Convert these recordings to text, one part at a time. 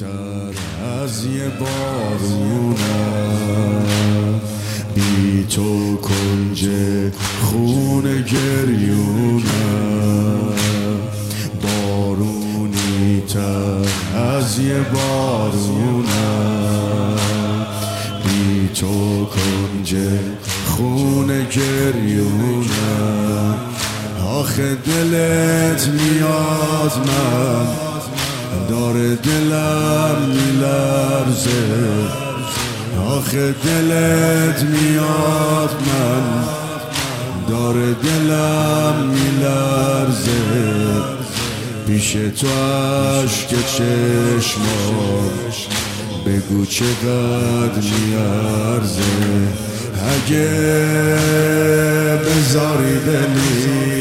تر از یه بارونم بی تو کنج خون گریونم. بارونی تر از یه بارونم بی تو کنج خون گریونم. آخه دلت میاد من داره دلم میلرزه. آخه دلت میاد من. داره دلم میلرزه. پیش تو عشق چشمام. بگو چقدر میارزه. اگه بذاری دلی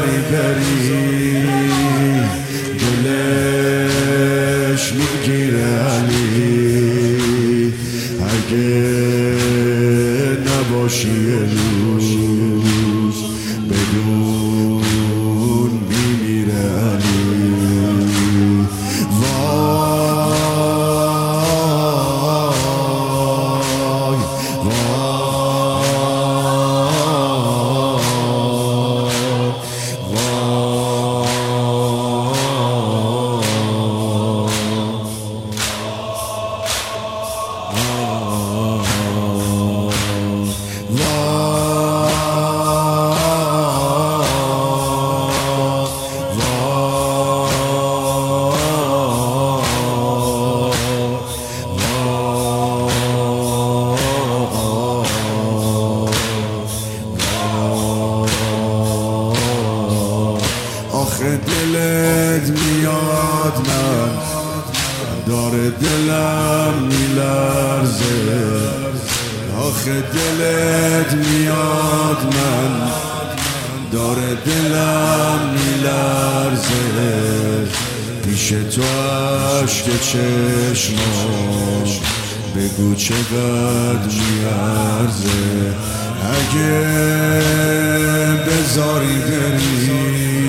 بری دلش دلم میلرزه. آخه دلت میاد من. داره دلم میلرزه. پیش تو عشق چشمام. بگو چقدر میارزه. اگه بذاری بری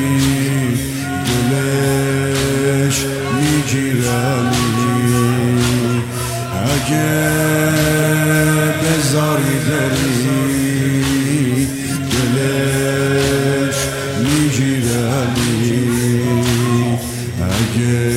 Αγγέλη.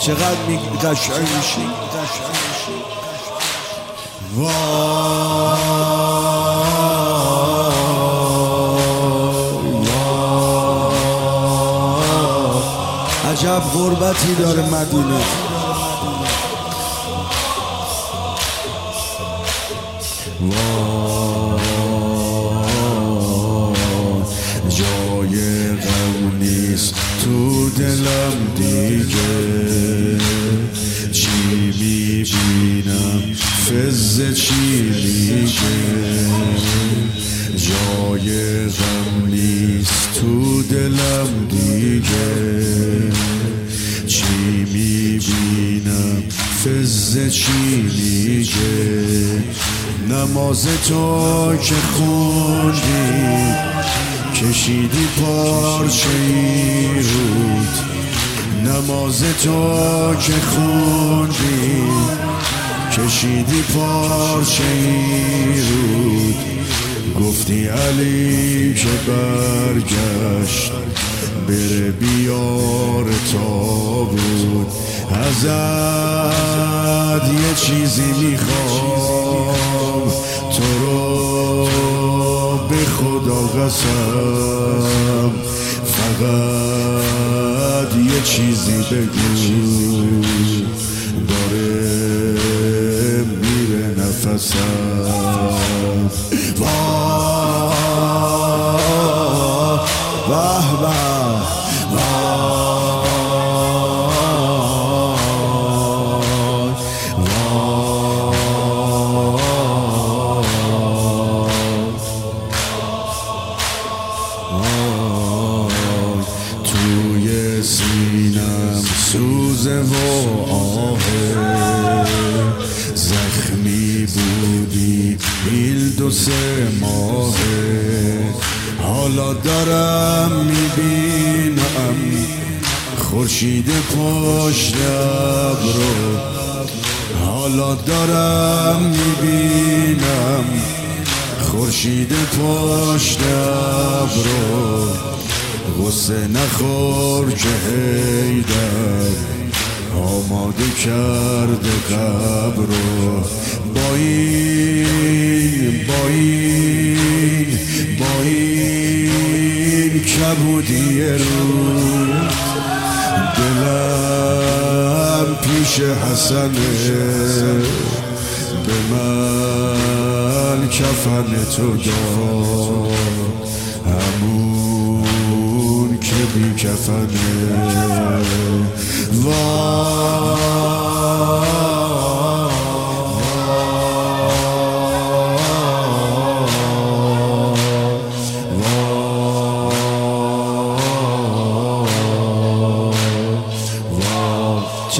چقدر قشنگ وای. عجب غربتی داره مدینه. جای غم نیست تو دلم دیگه دلم دیگه. چی می‌بینم؟ فز چی میگه؟ نماز تو که خوندی کشیدی پارچه رود. نماز تو که خوندی کشیدی پارچه رود. گفتی علی که برگشت بره بیار تا بود. ازت یه چیزی می‌خوام تو رو به خدا قسم. فقط یه چیزی بگو داره میره نفسم. وای توی سینم سوزه و آهه زخمی بودی بیل دو سه ماهه حالا دارم می‌بینم. خورشید پشت رو. حالا دارم می‌بینم. خورشید پشت رو. غصه نخور که هیدر آماده کرده قبر رو. با این کبودی رو دلم پیش حسنه. به من کفن تو داد. همون که بی کفنه.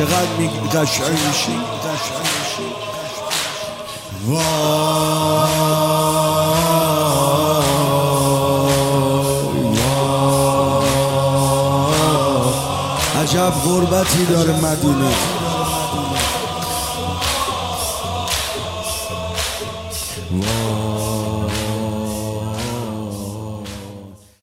چقدر می قشنگ میشی. عجب غربتی داره مدینه.